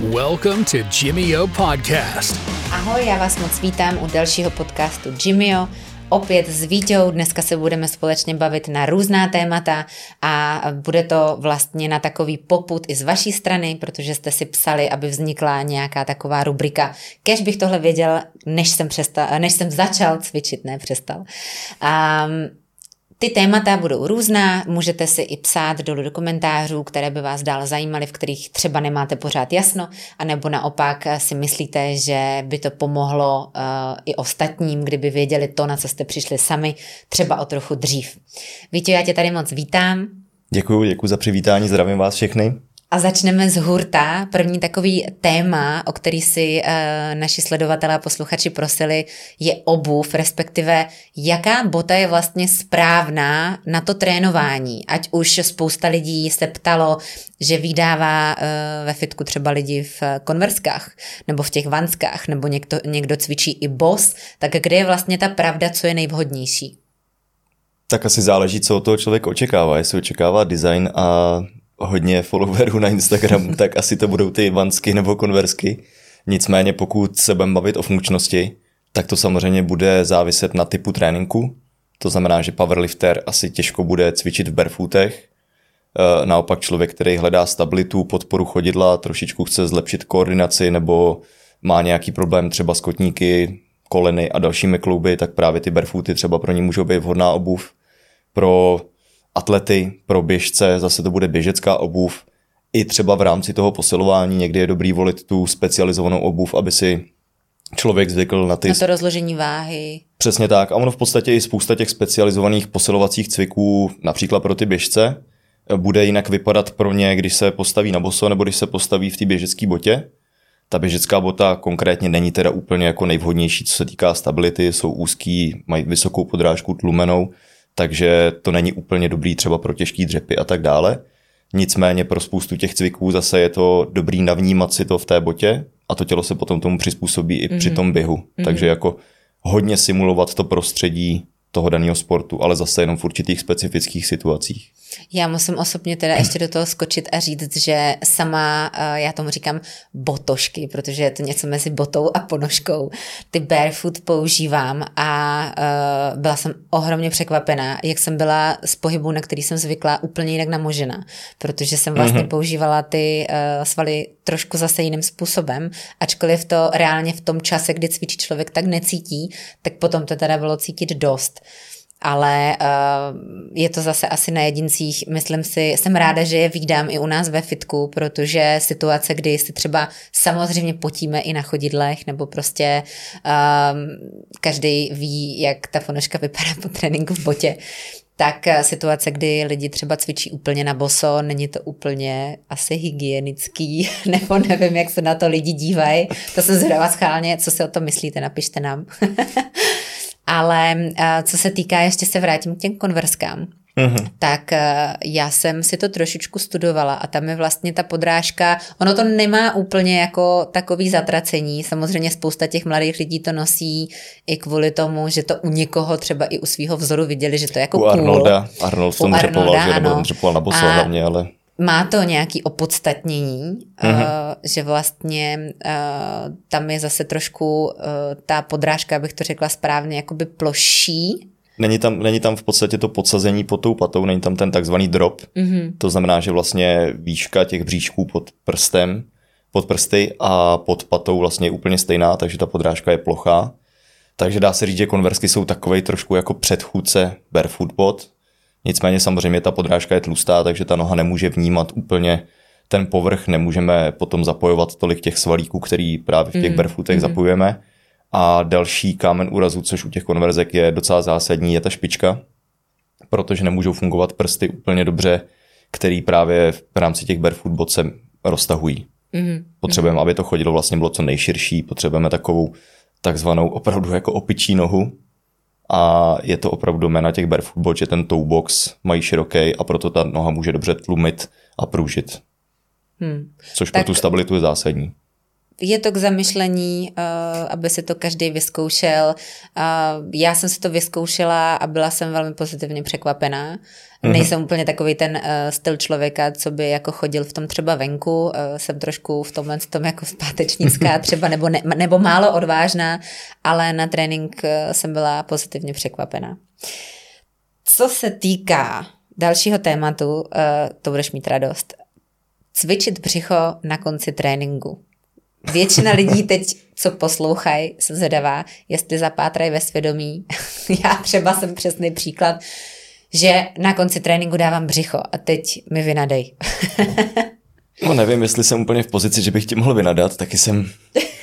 Welcome to Jimmy O Podcast. Ahoj, já vás moc vítám u dalšího podcastu Jimmyo. Opět s Vítěou, dneska se budeme společně bavit na různá témata a bude to vlastně na takový poput i z vaší strany, protože jste si psali, aby vznikla nějaká taková rubrika. Kež bych tohle věděl, než jsem, přestal, než jsem začal cvičit, ne přestal. Um, ty témata budou různá, můžete si i psát dolů do komentářů, které by vás dál zajímaly, v kterých třeba nemáte pořád jasno, anebo naopak si myslíte, že by to pomohlo uh, i ostatním, kdyby věděli to, na co jste přišli sami, třeba o trochu dřív. Víte, já tě tady moc vítám. Děkuji, děkuji za přivítání, zdravím vás všechny. A začneme z hurta. První takový téma, o který si uh, naši sledovatelé a posluchači prosili, je obuv, respektive jaká bota je vlastně správná na to trénování. Ať už spousta lidí se ptalo, že vydává uh, ve fitku třeba lidi v konverskách nebo v těch vanskách, nebo někdo, někdo cvičí i bos, tak kde je vlastně ta pravda, co je nejvhodnější? Tak asi záleží, co od toho člověk očekává. Jestli očekává design a hodně followerů na Instagramu, tak asi to budou ty vansky nebo konversky. Nicméně pokud se budeme bavit o funkčnosti, tak to samozřejmě bude záviset na typu tréninku. To znamená, že powerlifter asi těžko bude cvičit v barefootech. E, naopak člověk, který hledá stabilitu, podporu chodidla, trošičku chce zlepšit koordinaci nebo má nějaký problém třeba s kotníky, koleny a dalšími klouby, tak právě ty barefooty třeba pro ně můžou být vhodná obuv. Pro atlety, pro běžce zase to bude běžecká obuv. I třeba v rámci toho posilování někdy je dobrý volit tu specializovanou obuv, aby si člověk zvykl na ty... Na to rozložení váhy. Přesně tak. A ono v podstatě i spousta těch specializovaných posilovacích cviků, například pro ty běžce, bude jinak vypadat pro ně, když se postaví na boso nebo když se postaví v té běžecké botě. Ta běžecká bota konkrétně není teda úplně jako nejvhodnější, co se týká stability, jsou úzký, mají vysokou podrážku tlumenou, takže to není úplně dobrý třeba pro těžký dřepy a tak dále. Nicméně pro spoustu těch cviků zase je to dobrý navnímat si to v té botě a to tělo se potom tomu přizpůsobí i mm-hmm. při mhm. tom běhu. Mm-hmm. Takže jako hodně simulovat to prostředí toho daného sportu, ale zase jenom v určitých specifických situacích. Já musím osobně teda ještě do toho skočit a říct, že sama, eh, já tomu říkám botošky, protože je to něco mezi botou a ponožkou. Ty barefoot používám a uh, byla jsem ohromně překvapená, jak jsem byla z pohybu, na který jsem zvykla, úplně jinak namožena, protože jsem vlastně mm-hmm. používala ty uh, svaly trošku zase jiným způsobem, ačkoliv to reálně v tom čase, kdy cvičí člověk, tak necítí, tak potom to teda bylo cítit dost ale uh, je to zase asi na jedincích. Myslím si, jsem ráda, že je výdám i u nás ve fitku, protože situace, kdy si třeba samozřejmě potíme i na chodidlech, nebo prostě um, každý ví, jak ta ponožka vypadá po tréninku v botě, tak eh, situace, kdy lidi třeba cvičí úplně na boso, není to úplně asi hygienický, nebo nevím, jak se na to lidi dívají. To jsem zhrává schálně, co si o tom myslíte, napište nám. Ale uh, co se týká, ještě se vrátím k těm konverskám, Mm-hmm. tak uh, já jsem si to trošičku studovala a tam je vlastně ta podrážka, ono to nemá úplně jako takový zatracení, samozřejmě spousta těch mladých lidí to nosí i kvůli tomu, že to u někoho třeba i u svého vzoru viděli, že to je jako u Arnolda, Arnold v tom dřepoval, že nebo dřepoval na boso hlavně, ale má to nějaký opodstatnění, mm-hmm. uh, že vlastně uh, tam je zase trošku uh, ta podrážka, abych to řekla správně, jakoby ploší. Není tam, není tam v podstatě to podsazení pod tou patou, není tam ten takzvaný drop. Mm-hmm. To znamená, že vlastně výška těch bříšků pod prstem, pod prsty a pod patou vlastně je úplně stejná, takže ta podrážka je plochá. Takže dá se říct, že konversky jsou takovej trošku jako předchůdce barefoot bot, Nicméně samozřejmě ta podrážka je tlustá, takže ta noha nemůže vnímat úplně ten povrch, nemůžeme potom zapojovat tolik těch svalíků, který právě v těch mm. barefootech mm. zapojujeme. A další kámen úrazu, což u těch konverzek je docela zásadní, je ta špička, protože nemůžou fungovat prsty úplně dobře, který právě v rámci těch barefoot bot se roztahují. Mm. Potřebujeme, aby to chodilo vlastně bylo co nejširší, potřebujeme takovou takzvanou opravdu jako opičí nohu, a je to opravdu jména těch barefoot bot, že ten toe box mají široký a proto ta noha může dobře tlumit a pružit. Hmm. Což tak pro tu stabilitu je zásadní. Je to k zamyšlení, uh, aby si to každý vyzkoušel. Já jsem si to vyzkoušela a byla jsem velmi pozitivně překvapená. Mm-hmm. Nejsem úplně takový ten uh, styl člověka, co by jako chodil v tom třeba venku. Uh, jsem trošku v tomhle tom jako zpátečnická třeba, nebo, ne, nebo málo odvážná, ale na trénink uh, jsem byla pozitivně překvapená. Co se týká dalšího tématu, uh, to budeš mít radost. Cvičit břicho na konci tréninku. Většina lidí teď, co poslouchají, se zvedavá, jestli zapátrají ve svědomí. Já třeba jsem přesný příklad, že na konci tréninku dávám břicho a teď mi vynadej. no nevím, jestli jsem úplně v pozici, že bych ti mohl vynadat, taky jsem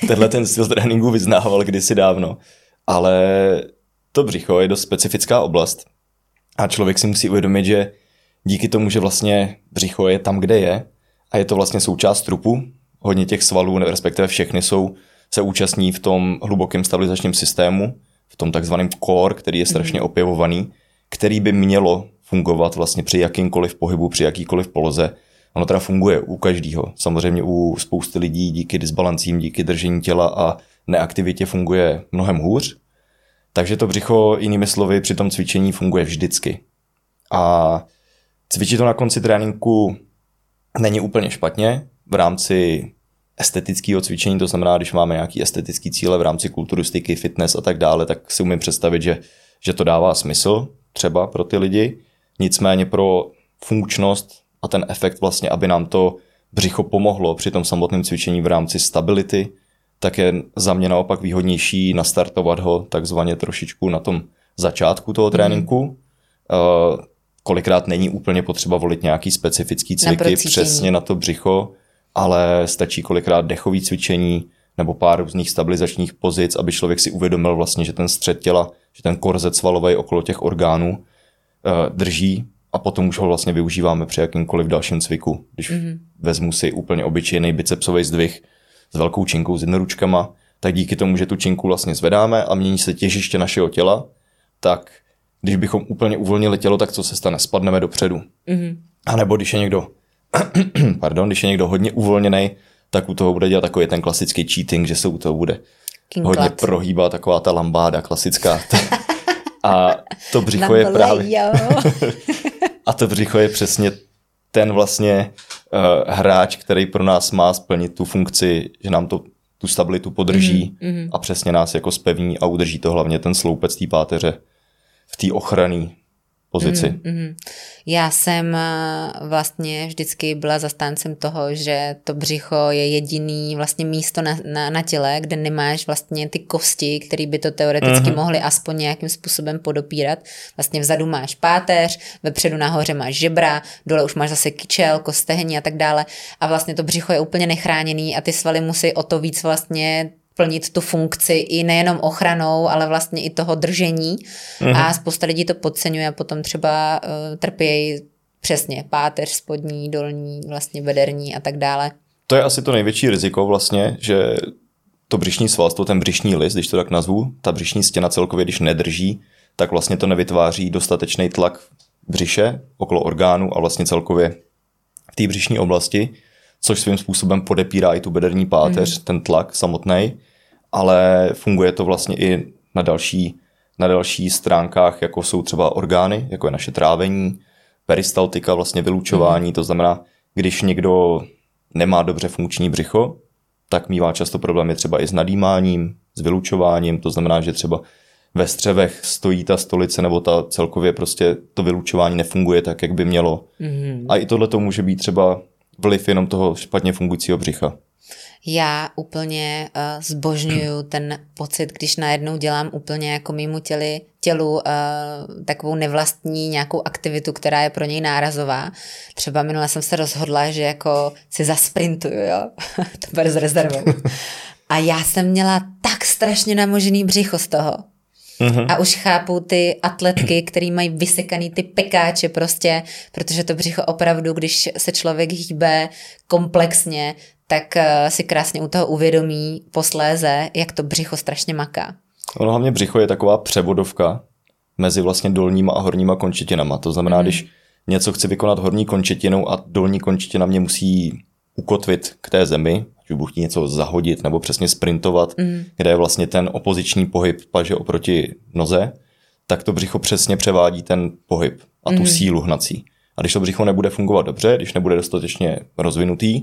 tenhle ten styl tréninku vyznával kdysi dávno. Ale to břicho je dost specifická oblast a člověk si musí uvědomit, že díky tomu, že vlastně břicho je tam, kde je a je to vlastně součást trupu, hodně těch svalů, respektive všechny jsou, se účastní v tom hlubokém stabilizačním systému, v tom takzvaném core, který je strašně mhm. opěvovaný, který by mělo fungovat vlastně při jakýmkoliv pohybu, při jakýkoliv poloze. Ono teda funguje u každého. Samozřejmě u spousty lidí díky disbalancím, díky držení těla a neaktivitě funguje mnohem hůř. Takže to břicho, jinými slovy, při tom cvičení funguje vždycky. A cvičit to na konci tréninku není úplně špatně v rámci estetického cvičení, to znamená, když máme nějaký estetický cíle v rámci kulturistiky, fitness a tak dále, tak si umím představit, že, že to dává smysl třeba pro ty lidi. Nicméně pro funkčnost a ten efekt vlastně, aby nám to břicho pomohlo při tom samotném cvičení v rámci stability, tak je za mě naopak výhodnější nastartovat ho takzvaně trošičku na tom začátku toho tréninku. Mm. Uh, kolikrát není úplně potřeba volit nějaký specifický cviky přesně na to břicho, ale stačí kolikrát dechový cvičení nebo pár různých stabilizačních pozic, aby člověk si uvědomil vlastně, že ten střed těla, že ten korzet svalový okolo těch orgánů uh, drží a potom už ho vlastně využíváme při jakýmkoliv dalším cviku. Když mm-hmm. vezmu si úplně obyčejný bicepsový zdvih s velkou činkou, s jednoručkama, tak díky tomu, že tu činku vlastně zvedáme a mění se těžiště našeho těla, tak když bychom úplně uvolnili tělo, tak co se stane? Spadneme dopředu. Mm-hmm. A nebo když je někdo pardon, když je někdo hodně uvolněný, tak u toho bude dělat takový ten klasický cheating, že se u toho bude King hodně Clat. prohýbá taková ta lambáda klasická. A to břicho je právě... a to břicho je přesně ten vlastně uh, hráč, který pro nás má splnit tu funkci, že nám to tu stabilitu podrží mm-hmm. a přesně nás jako spevní a udrží to hlavně ten sloupec té páteře v té ochranné pozici. Mm, mm. Já jsem eh, vlastně vždycky byla zastáncem toho, že to břicho je jediný vlastně místo na, na, na těle, kde nemáš vlastně ty kosti, které by to teoreticky mm. mohly aspoň nějakým způsobem podopírat. Vlastně vzadu máš páteř, vepředu nahoře máš žebra, dole už máš zase kyčel, kostehní a tak dále. A vlastně to břicho je úplně nechráněný a ty svaly musí o to víc vlastně plnit tu funkci i nejenom ochranou, ale vlastně i toho držení. Mm-hmm. A spousta lidí to podceňuje a potom třeba uh, trpějí přesně páteř, spodní, dolní, vlastně bederní a tak dále. To je asi to největší riziko vlastně, že to břišní svalstvo, ten břišní list, když to tak nazvu, ta břišní stěna celkově, když nedrží, tak vlastně to nevytváří dostatečný tlak břiše okolo orgánu a vlastně celkově v té břišní oblasti, což svým způsobem podepírá i tu bederní páteř, mm. ten tlak samotný ale funguje to vlastně i na další, na další stránkách, jako jsou třeba orgány, jako je naše trávení, peristaltika, vlastně vylučování, mm. to znamená, když někdo nemá dobře funkční břicho, tak mývá často problémy třeba i s nadýmáním, s vylučováním, to znamená, že třeba ve střevech stojí ta stolice nebo ta celkově prostě to vylučování nefunguje tak, jak by mělo. Mm. A i tohle to může být třeba vliv jenom toho špatně fungujícího břicha. Já úplně uh, zbožňuju ten pocit, když najednou dělám úplně jako mimo těli, tělu uh, takovou nevlastní nějakou aktivitu, která je pro něj nárazová. Třeba minule jsem se rozhodla, že jako si zasprintuju, jo, to bude s rezervou. A já jsem měla tak strašně namožený břicho z toho. Mm-hmm. A už chápu ty atletky, který mají vysekaný ty pekáče prostě, protože to břicho opravdu, když se člověk hýbe komplexně, tak eh, si krásně u toho uvědomí posléze, jak to břicho strašně maká. Ono hlavně břicho je taková převodovka mezi vlastně dolníma a horníma končetinama. To znamená, mm. když něco chci vykonat horní končetinou a dolní končetina mě musí ukotvit k té zemi, ať budu chtít něco zahodit nebo přesně sprintovat, mm. kde je vlastně ten opoziční pohyb paže oproti noze, tak to břicho přesně převádí ten pohyb a tu mm. sílu hnací. A když to břicho nebude fungovat dobře, když nebude dostatečně rozvinutý,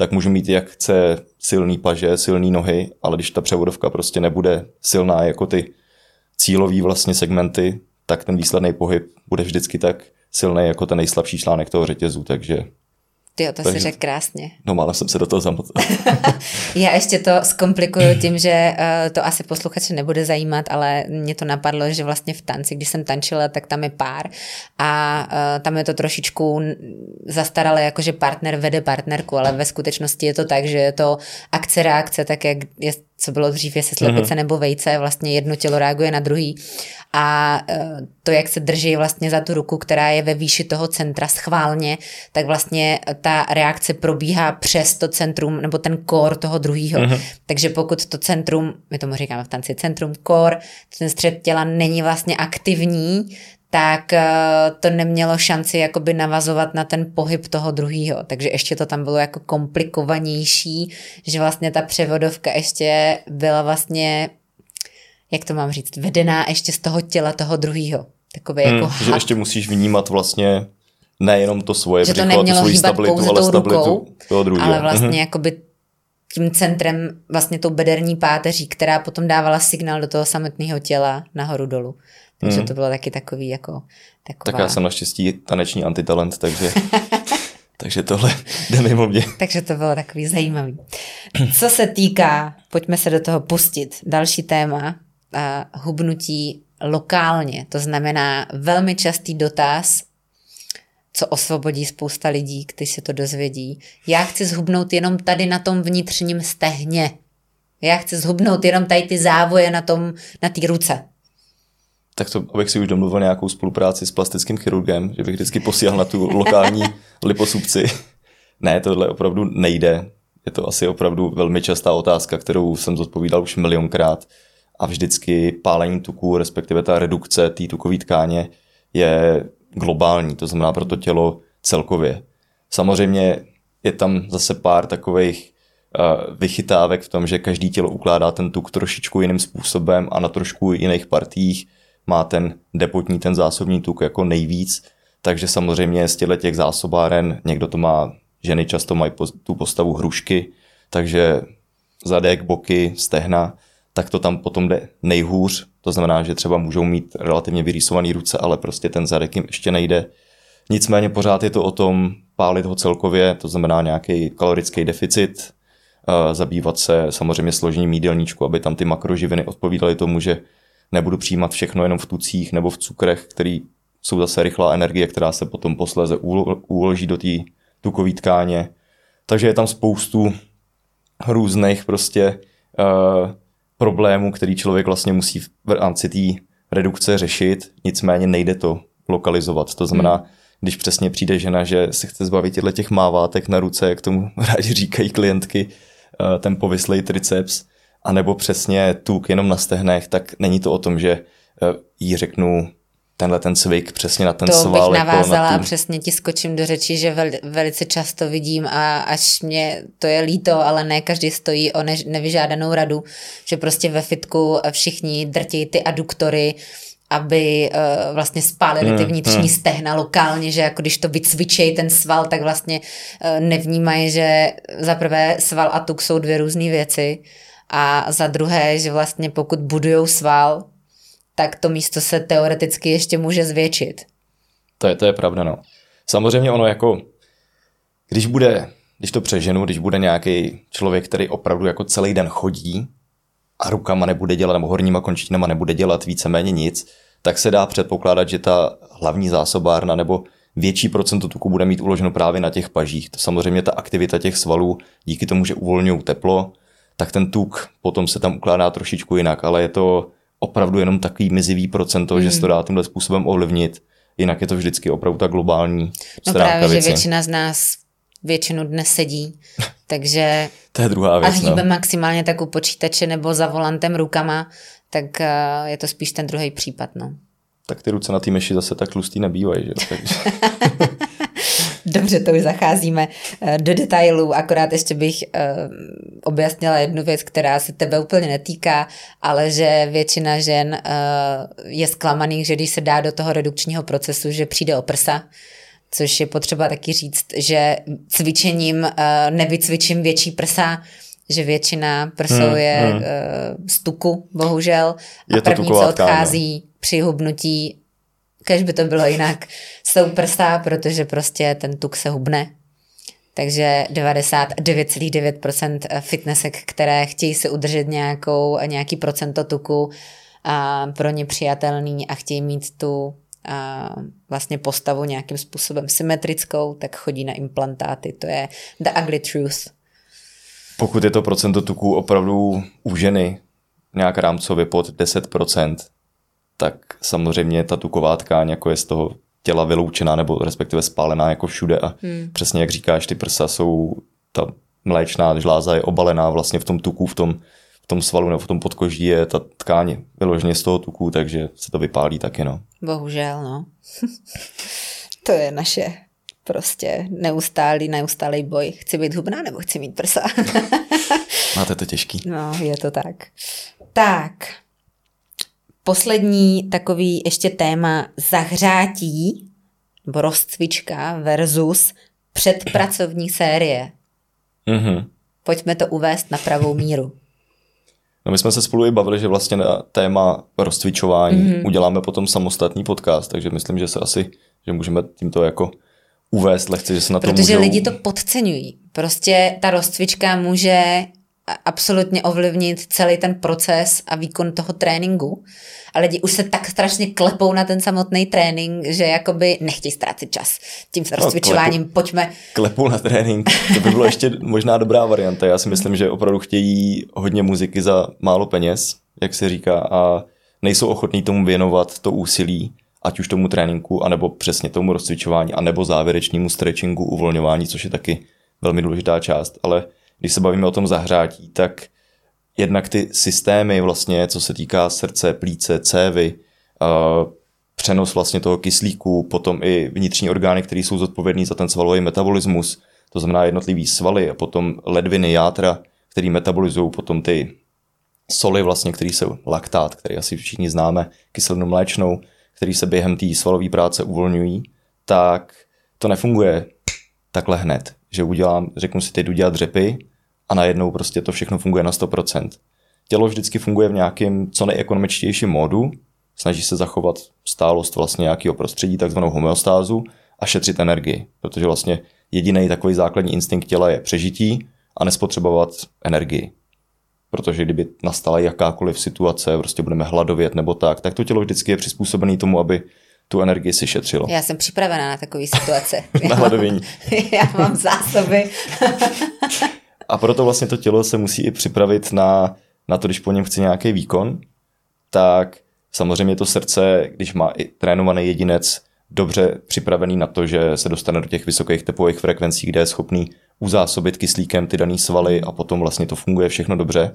tak můžu mít jak chce silný paže, silný nohy, ale když ta převodovka prostě nebude silná jako ty cílové vlastně segmenty, tak ten výsledný pohyb bude vždycky tak silný jako ten nejslabší článek toho řetězu, takže ty to Takže, si řekl krásně. No, mála jsem se do toho zamotal. Já ještě to zkomplikuju tím, že uh, to asi posluchače nebude zajímat, ale mě to napadlo, že vlastně v tanci, když jsem tančila, tak tam je pár a uh, tam je to trošičku zastaralé, jakože partner vede partnerku, ale ve skutečnosti je to tak, že je to akce reakce, tak jak je co bylo dřív, jestli slepice mm-hmm. nebo vejce, vlastně jedno tělo reaguje na druhý. A e, to, jak se drží vlastně za tu ruku, která je ve výši toho centra schválně, tak vlastně ta reakce probíhá přes to centrum nebo ten kor toho druhého. Mm-hmm. Takže pokud to centrum, my tomu říkáme v tanci centrum, kor, ten střed těla není vlastně aktivní, tak eh, to nemělo šanci jakoby navazovat na ten pohyb toho druhého. Takže ještě to tam bylo jako komplikovanější, že vlastně ta převodovka ještě byla vlastně, jak to mám říct, vedená ještě z toho těla toho druhého. Takový hmm, jako že ještě musíš vnímat vlastně nejenom to svoje že to nemělo tu stabilitu, pouze ale stabilitu rukou, toho druhého. Ale vlastně hmm. jakoby tím centrem, vlastně tou bederní páteří, která potom dávala signál do toho samotného těla nahoru dolů. Takže mm. to bylo taky takový jako taková... Tak já jsem naštěstí taneční antitalent, takže, takže tohle jde mimo mě. takže to bylo takový zajímavý. Co se týká, pojďme se do toho pustit, další téma, hubnutí lokálně, to znamená velmi častý dotaz, co osvobodí spousta lidí, když se to dozvědí. Já chci zhubnout jenom tady na tom vnitřním stehně. Já chci zhubnout jenom tady ty závoje na tom, na té ruce tak to, abych si už domluvil nějakou spolupráci s plastickým chirurgem, že bych vždycky posílal na tu lokální liposupci. ne, tohle opravdu nejde. Je to asi opravdu velmi častá otázka, kterou jsem zodpovídal už milionkrát. A vždycky pálení tuku, respektive ta redukce té tukové tkáně je globální, to znamená pro to tělo celkově. Samozřejmě je tam zase pár takových uh, vychytávek v tom, že každý tělo ukládá ten tuk trošičku jiným způsobem a na trošku jiných partích má ten depotní, ten zásobní tuk jako nejvíc, takže samozřejmě z těchto těch zásobáren, někdo to má, ženy často mají tu postavu hrušky, takže zadek, boky, stehna, tak to tam potom jde nejhůř, to znamená, že třeba můžou mít relativně vyrýsované ruce, ale prostě ten zadek jim ještě nejde. Nicméně pořád je to o tom pálit ho celkově, to znamená nějaký kalorický deficit, zabývat se samozřejmě složením jídelníčku, aby tam ty makroživiny odpovídaly tomu, že nebudu přijímat všechno jenom v tucích nebo v cukrech, který jsou zase rychlá energie, která se potom posléze uloží do té tukové tkáně. Takže je tam spoustu různých prostě uh, problémů, který člověk vlastně musí v rámci té redukce řešit, nicméně nejde to lokalizovat. To znamená, hmm. když přesně přijde žena, že se chce zbavit těchto těch mávátek na ruce, jak tomu rádi říkají klientky, uh, ten povyslej triceps, anebo přesně tuk jenom na stehnech, tak není to o tom, že eh, jí řeknu tenhle ten cvik přesně na ten to sval. To bych navázala jako na tu... a přesně ti skočím do řeči, že vel, velice často vidím a až mě to je líto, ale ne každý stojí o ne, nevyžádanou radu, že prostě ve fitku všichni drtí ty aduktory, aby uh, vlastně spálili ty hmm, vnitřní hmm. stehna lokálně, že jako když to vycvičejí ten sval, tak vlastně uh, nevnímají, že za prvé sval a tuk jsou dvě různé věci a za druhé, že vlastně pokud budujou sval, tak to místo se teoreticky ještě může zvětšit. To je, to je pravda, no. Samozřejmě ono jako, když bude, když to přeženu, když bude nějaký člověk, který opravdu jako celý den chodí a rukama nebude dělat, nebo horníma končetinama nebude dělat víceméně nic, tak se dá předpokládat, že ta hlavní zásobárna nebo větší procento tuku bude mít uloženo právě na těch pažích. To samozřejmě ta aktivita těch svalů díky tomu, že uvolňují teplo, tak ten tuk potom se tam ukládá trošičku jinak, ale je to opravdu jenom takový mizivý procento, mm. že se to dá tímhle způsobem ovlivnit. Jinak je to vždycky opravdu ta globální No právě, věci. že většina z nás většinu dnes sedí, takže to je druhá věc, a hýbe no. maximálně tak u počítače nebo za volantem rukama, tak eh, je to spíš ten druhý případ. No. Tak ty ruce na té myši zase tak tlustý nebývají. Že? Takže... Dobře, to už zacházíme eh, do detailů, akorát ještě bych uh, objasnila jednu věc, která se tebe úplně netýká, ale že většina žen uh, je zklamaných, že když se dá do toho redukčního procesu, že přijde o prsa, což je potřeba taky říct, že cvičením nevycvičím větší prsa, že většina prsou hmm, je hmm. Z tuku, bohužel. A je první, co odchází tkáň, při hubnutí, kež by to bylo jinak, jsou prsa, protože prostě ten tuk se hubne. Takže 99,9% fitnessek, které chtějí si udržet nějakou, nějaký procento tuku, a pro ně přijatelný a chtějí mít tu a vlastně postavu nějakým způsobem symetrickou, tak chodí na implantáty. To je the ugly truth. Pokud je to procento tuku opravdu u ženy nějak rámcově pod 10%, tak samozřejmě ta tuková tkáň jako je z toho těla vyloučená nebo respektive spálená jako všude a hmm. přesně jak říkáš, ty prsa jsou, ta mléčná žláza je obalená vlastně v tom tuku, v tom, v tom svalu nebo v tom podkoží je ta tkáň vyloženě z toho tuku, takže se to vypálí taky, no. Bohužel, no. to je naše prostě neustálý, neustálý boj. Chci být hubná nebo chci mít prsa? Máte to těžký. No, je to tak. Tak, poslední takový ještě téma zahřátí nebo rozcvička versus předpracovní série. Mm-hmm. Pojďme to uvést na pravou míru. No my jsme se spolu i bavili, že vlastně na téma rozcvičování mm-hmm. uděláme potom samostatný podcast, takže myslím, že se asi, že můžeme tímto jako uvést lehce, že se na to Protože můžou... lidi to podceňují. Prostě ta rozcvička může absolutně ovlivnit celý ten proces a výkon toho tréninku. A lidi už se tak strašně klepou na ten samotný trénink, že jakoby nechtějí ztrácet čas tím s rozcvičováním, no, klepu, pojďme. Klepou na trénink, to by bylo ještě možná dobrá varianta. Já si myslím, že opravdu chtějí hodně muziky za málo peněz, jak se říká, a nejsou ochotní tomu věnovat to úsilí, ať už tomu tréninku, anebo přesně tomu rozcvičování, anebo závěrečnému stretchingu, uvolňování, což je taky velmi důležitá část, ale když se bavíme o tom zahřátí, tak jednak ty systémy vlastně, co se týká srdce, plíce, cévy, přenos vlastně toho kyslíku, potom i vnitřní orgány, které jsou zodpovědní za ten svalový metabolismus, to znamená jednotlivý svaly a potom ledviny, játra, který metabolizují potom ty soli vlastně, který jsou laktát, který asi všichni známe, kyselinu mléčnou, který se během té svalové práce uvolňují, tak to nefunguje takhle hned, že udělám, řeknu si, teď jdu dělat dřepy a najednou prostě to všechno funguje na 100%. Tělo vždycky funguje v nějakém co nejekonomičtějším módu, snaží se zachovat stálost vlastně nějakého prostředí, takzvanou homeostázu a šetřit energii, protože vlastně jediný takový základní instinkt těla je přežití a nespotřebovat energii. Protože kdyby nastala jakákoliv situace, prostě budeme hladovět nebo tak, tak to tělo vždycky je přizpůsobené tomu, aby tu energii si šetřilo. Já jsem připravená na takové situace. na hladovění. Já mám zásoby. A proto vlastně to tělo se musí i připravit na, na to, když po něm chce nějaký výkon, tak samozřejmě to srdce, když má i trénovaný jedinec dobře připravený na to, že se dostane do těch vysokých tepových frekvencí, kde je schopný uzásobit kyslíkem ty dané svaly a potom vlastně to funguje všechno dobře,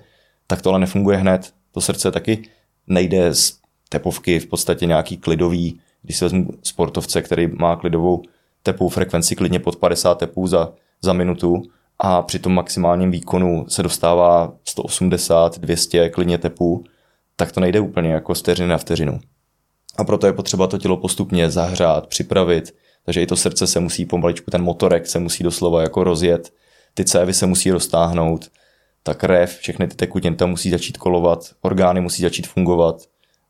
tak to ale nefunguje hned. To srdce taky nejde z tepovky v podstatě nějaký klidový, když se vezmu sportovce, který má klidovou tepovou frekvenci klidně pod 50 tepů za, za minutu, a při tom maximálním výkonu se dostává 180, 200 klidně tepů, tak to nejde úplně jako vteřiny na vteřinu. A proto je potřeba to tělo postupně zahřát, připravit, takže i to srdce se musí pomaličku, ten motorek se musí doslova jako rozjet, ty cévy se musí roztáhnout, ta krev, všechny ty tekutiny tam musí začít kolovat, orgány musí začít fungovat.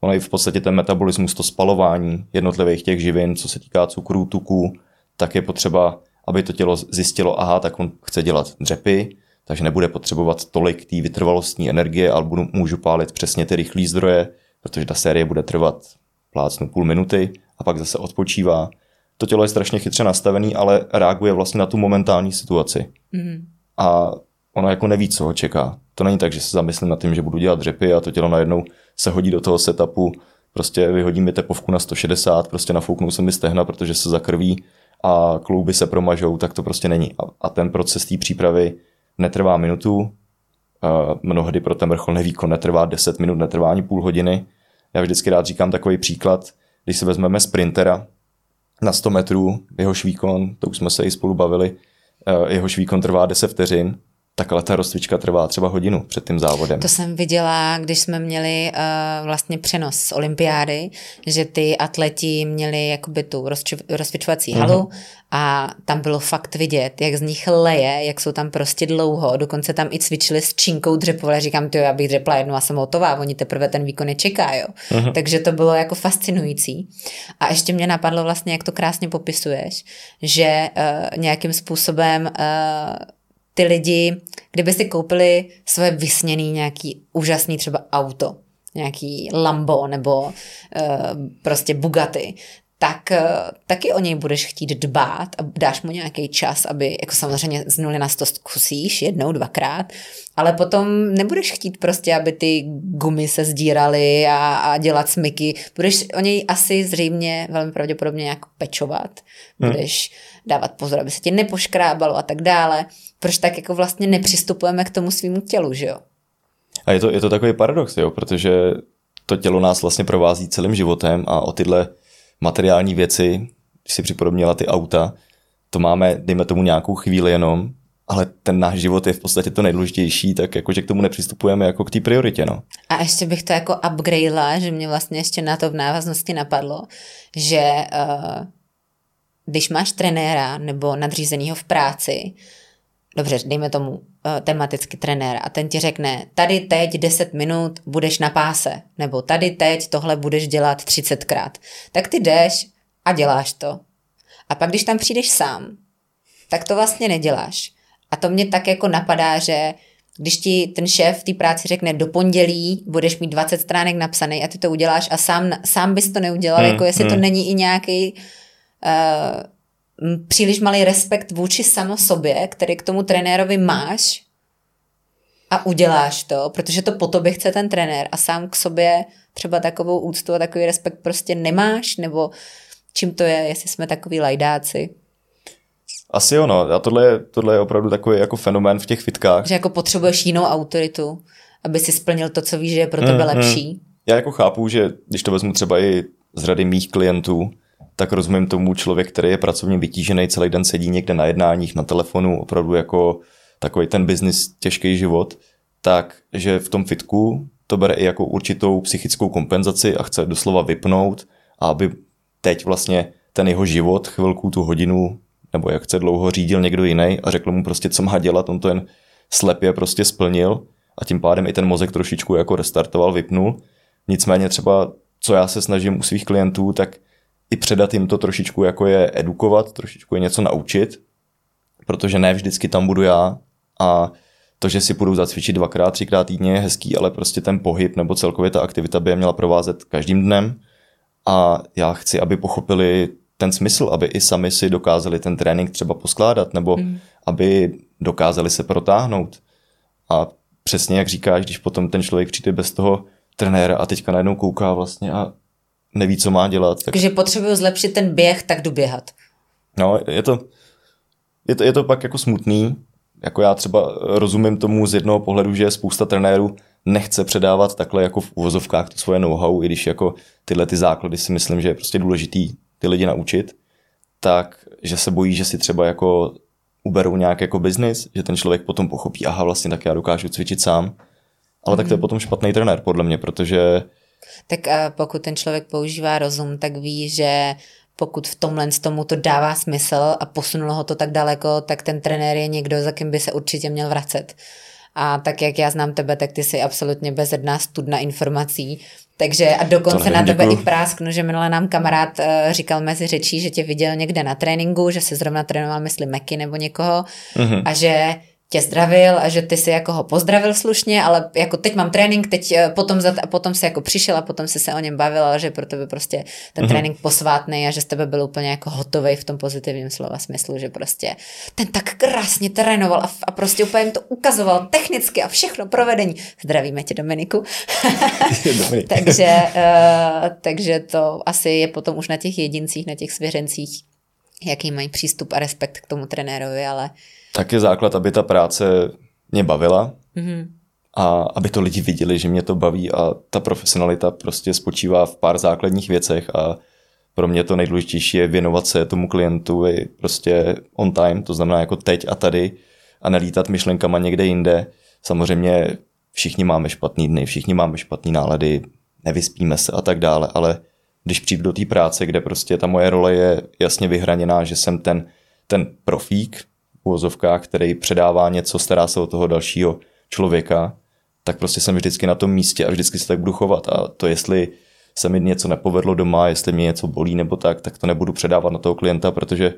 Ono je v podstatě ten metabolismus, to spalování jednotlivých těch živin, co se týká cukrů, tuků, tak je potřeba aby to tělo zjistilo, aha, tak on chce dělat dřepy, takže nebude potřebovat tolik té vytrvalostní energie, ale budu, můžu pálit přesně ty rychlé zdroje, protože ta série bude trvat plácnu půl minuty a pak zase odpočívá. To tělo je strašně chytře nastavený, ale reaguje vlastně na tu momentální situaci. Mm. A ono jako neví, co ho čeká. To není tak, že se zamyslím nad tím, že budu dělat dřepy a to tělo najednou se hodí do toho setupu, prostě vyhodí mi tepovku na 160, prostě nafouknou se mi stehna, protože se zakrví a klouby se promažou, tak to prostě není. A, a ten proces té přípravy netrvá minutu, a mnohdy pro ten vrcholný výkon netrvá 10 minut, netrvá ani půl hodiny. Já vždycky rád říkám takový příklad, když si vezmeme sprintera, na 100 metrů, jehož výkon, to už jsme se i spolu bavili, eh, jehož výkon trvá 10 vteřin, tak ale ta rozcvička trvá třeba hodinu před tím závodem. To jsem viděla, když jsme měli uh, vlastně přenos z olympiády, že ty atleti měli jakoby tu rozcvičovací mhm. halu uh-huh. a tam bylo fakt vidět, jak z nich leje, jak jsou tam prostě dlouho, dokonce tam i cvičili s činkou dřepovali, říkám, ty já bych dřepla jednu a jsem hotová, oni teprve ten výkon čeká, jo. Uh-huh. Takže to bylo jako fascinující. A ještě mě napadlo vlastně, jak to krásně popisuješ, že uh, nějakým způsobem uh, ty lidi, kdyby si koupili svoje vysněný nějaký úžasný třeba auto, nějaký Lambo nebo uh, prostě Bugatti, tak uh, taky o něj budeš chtít dbát a dáš mu nějaký čas, aby, jako samozřejmě z nuly na sto zkusíš jednou, dvakrát, ale potom nebudeš chtít prostě, aby ty gumy se zdíraly a, a dělat smyky. Budeš o něj asi zřejmě velmi pravděpodobně nějak pečovat. Hmm. Budeš hmm. dávat pozor, aby se ti nepoškrábalo a tak dále proč tak jako vlastně nepřistupujeme k tomu svýmu tělu, že jo? A je to, je to takový paradox, jo, protože to tělo nás vlastně provází celým životem a o tyhle materiální věci, když si připodobnila ty auta, to máme, dejme tomu nějakou chvíli jenom, ale ten náš život je v podstatě to nejdůležitější, tak jakože k tomu nepřistupujeme jako k té prioritě, no. A ještě bych to jako upgradela, že mě vlastně ještě na to v návaznosti napadlo, že uh, když máš trenéra nebo nadřízeného v práci, dobře, dejme tomu uh, tematický trenér a ten ti řekne, tady teď 10 minut budeš na páse, nebo tady teď tohle budeš dělat 30krát, tak ty jdeš a děláš to. A pak, když tam přijdeš sám, tak to vlastně neděláš. A to mě tak jako napadá, že když ti ten šéf v té práci řekne do pondělí budeš mít 20 stránek napsaný a ty to uděláš a sám, sám bys to neudělal, hmm, jako jestli hmm. to není i nějaký uh, příliš malý respekt vůči samo sobě, který k tomu trenérovi máš a uděláš to, protože to po tobě chce ten trenér a sám k sobě třeba takovou úctu a takový respekt prostě nemáš, nebo čím to je, jestli jsme takový lajdáci. Asi ono, a tohle je, tohle je opravdu takový jako fenomén v těch fitkách. Že jako potřebuješ jinou autoritu, aby si splnil to, co víš, že je pro tebe mm, lepší. Mm. Já jako chápu, že když to vezmu třeba i z řady mých klientů, tak rozumím tomu člověk, který je pracovně vytížený, celý den sedí někde na jednáních, na telefonu, opravdu jako takový ten biznis, těžký život, tak že v tom fitku to bere i jako určitou psychickou kompenzaci a chce doslova vypnout a aby teď vlastně ten jeho život, chvilku, tu hodinu, nebo jak chce dlouho řídil někdo jiný a řekl mu prostě, co má dělat, on to jen slepě prostě splnil a tím pádem i ten mozek trošičku jako restartoval, vypnul. Nicméně třeba, co já se snažím u svých klientů, tak i předat jim to trošičku jako je edukovat, trošičku je něco naučit, protože ne vždycky tam budu já a to, že si půjdu zacvičit dvakrát, třikrát týdně je hezký, ale prostě ten pohyb nebo celkově ta aktivita by je měla provázet každým dnem a já chci, aby pochopili ten smysl, aby i sami si dokázali ten trénink třeba poskládat nebo mm. aby dokázali se protáhnout. A přesně jak říkáš, když potom ten člověk přijde bez toho trenéra a teďka najednou kouká vlastně a neví, co má dělat. Tak... Takže potřebuju zlepšit ten běh, tak jdu běhat. No, je to, je to, je to pak jako smutný. Jako já třeba rozumím tomu z jednoho pohledu, že spousta trenérů nechce předávat takhle jako v uvozovkách to svoje know-how, i když jako tyhle ty základy si myslím, že je prostě důležitý ty lidi naučit, tak že se bojí, že si třeba jako uberou nějak jako biznis, že ten člověk potom pochopí, aha, vlastně tak já dokážu cvičit sám. Ale mm. tak to je mhm. potom špatný trenér, podle mě, protože tak eh, pokud ten člověk používá rozum, tak ví, že pokud v tomhle tomu to dává smysl a posunulo ho to tak daleko, tak ten trenér je někdo, za kým by se určitě měl vracet. A tak jak já znám tebe, tak ty jsi absolutně bezedná studna informací. Takže a dokonce na tebe děkuju. i prásknu, že minule nám kamarád uh, říkal mezi řečí, že tě viděl někde na tréninku, že se zrovna trénoval, myslím, Meky nebo někoho mm-hmm. a že tě zdravil a že ty si jako ho pozdravil slušně, ale jako teď mám trénink, teď eh, potom, za, a potom si jako přišel a potom si se o něm bavil, ale že pro tebe prostě ten mm-hmm. trénink posvátný a že z tebe byl úplně jako hotový v tom pozitivním slova smyslu, že prostě ten tak krásně trénoval a, a prostě úplně jim to ukazoval technicky a všechno provedení. Zdravíme tě Dominiku. takže, uh, takže to asi je potom už na těch jedincích, na těch svěřencích, jaký mají přístup a respekt k tomu trenérovi, ale tak je základ, aby ta práce mě bavila mm-hmm. a aby to lidi viděli, že mě to baví a ta profesionalita prostě spočívá v pár základních věcech a pro mě to nejdůležitější je věnovat se tomu klientovi prostě on time, to znamená jako teď a tady a nelítat myšlenkama někde jinde. Samozřejmě všichni máme špatný dny, všichni máme špatný nálady, nevyspíme se a tak dále, ale když přijdu do té práce, kde prostě ta moje role je jasně vyhraněná, že jsem ten, ten profík uvozovkách, který předává něco, stará se o toho dalšího člověka, tak prostě jsem vždycky na tom místě a vždycky se tak budu chovat. A to jestli se mi něco nepovedlo doma, jestli mě něco bolí nebo tak, tak to nebudu předávat na toho klienta, protože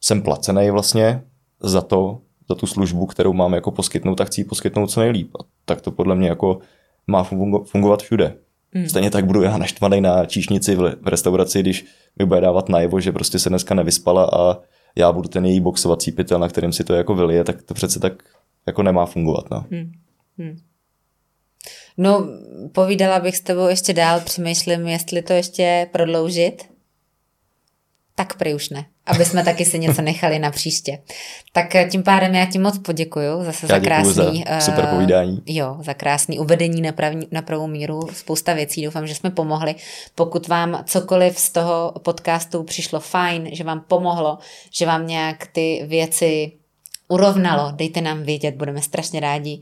jsem placený vlastně za to, za tu službu, kterou mám jako poskytnout, tak chci poskytnout co nejlíp. A tak to podle mě jako má fungovat všude. Hmm. Stejně tak budu já naštvaný na číšnici v restauraci, když mi bude dávat najevo, že prostě se dneska nevyspala a já budu ten její boxovací pytel, na kterém si to jako vylije, tak to přece tak jako nemá fungovat. No. Hmm. Hmm. No, povídala bych s tebou ještě dál, přemýšlím, jestli to ještě prodloužit. Tak prý už ne, aby jsme taky si něco nechali na příště. Tak eh, tím pádem já ti moc poděkuju zase já za krásný... Za super eh, povídání. Uh, jo, za krásný uvedení na, prav, na pravou míru. Spousta věcí, doufám, že jsme pomohli. Pokud vám cokoliv z toho podcastu přišlo fajn, že vám pomohlo, že vám nějak ty věci urovnalo, dejte nám vědět, budeme strašně rádi,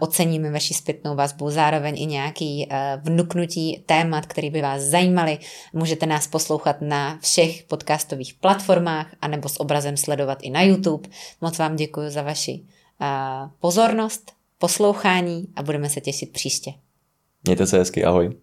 oceníme vaši zpětnou vazbu, zároveň i nějaký vnuknutí témat, který by vás zajímaly. Můžete nás poslouchat na všech podcastových platformách anebo s obrazem sledovat i na YouTube. Moc vám děkuji za vaši pozornost, poslouchání a budeme se těšit příště. Mějte se hezky, ahoj.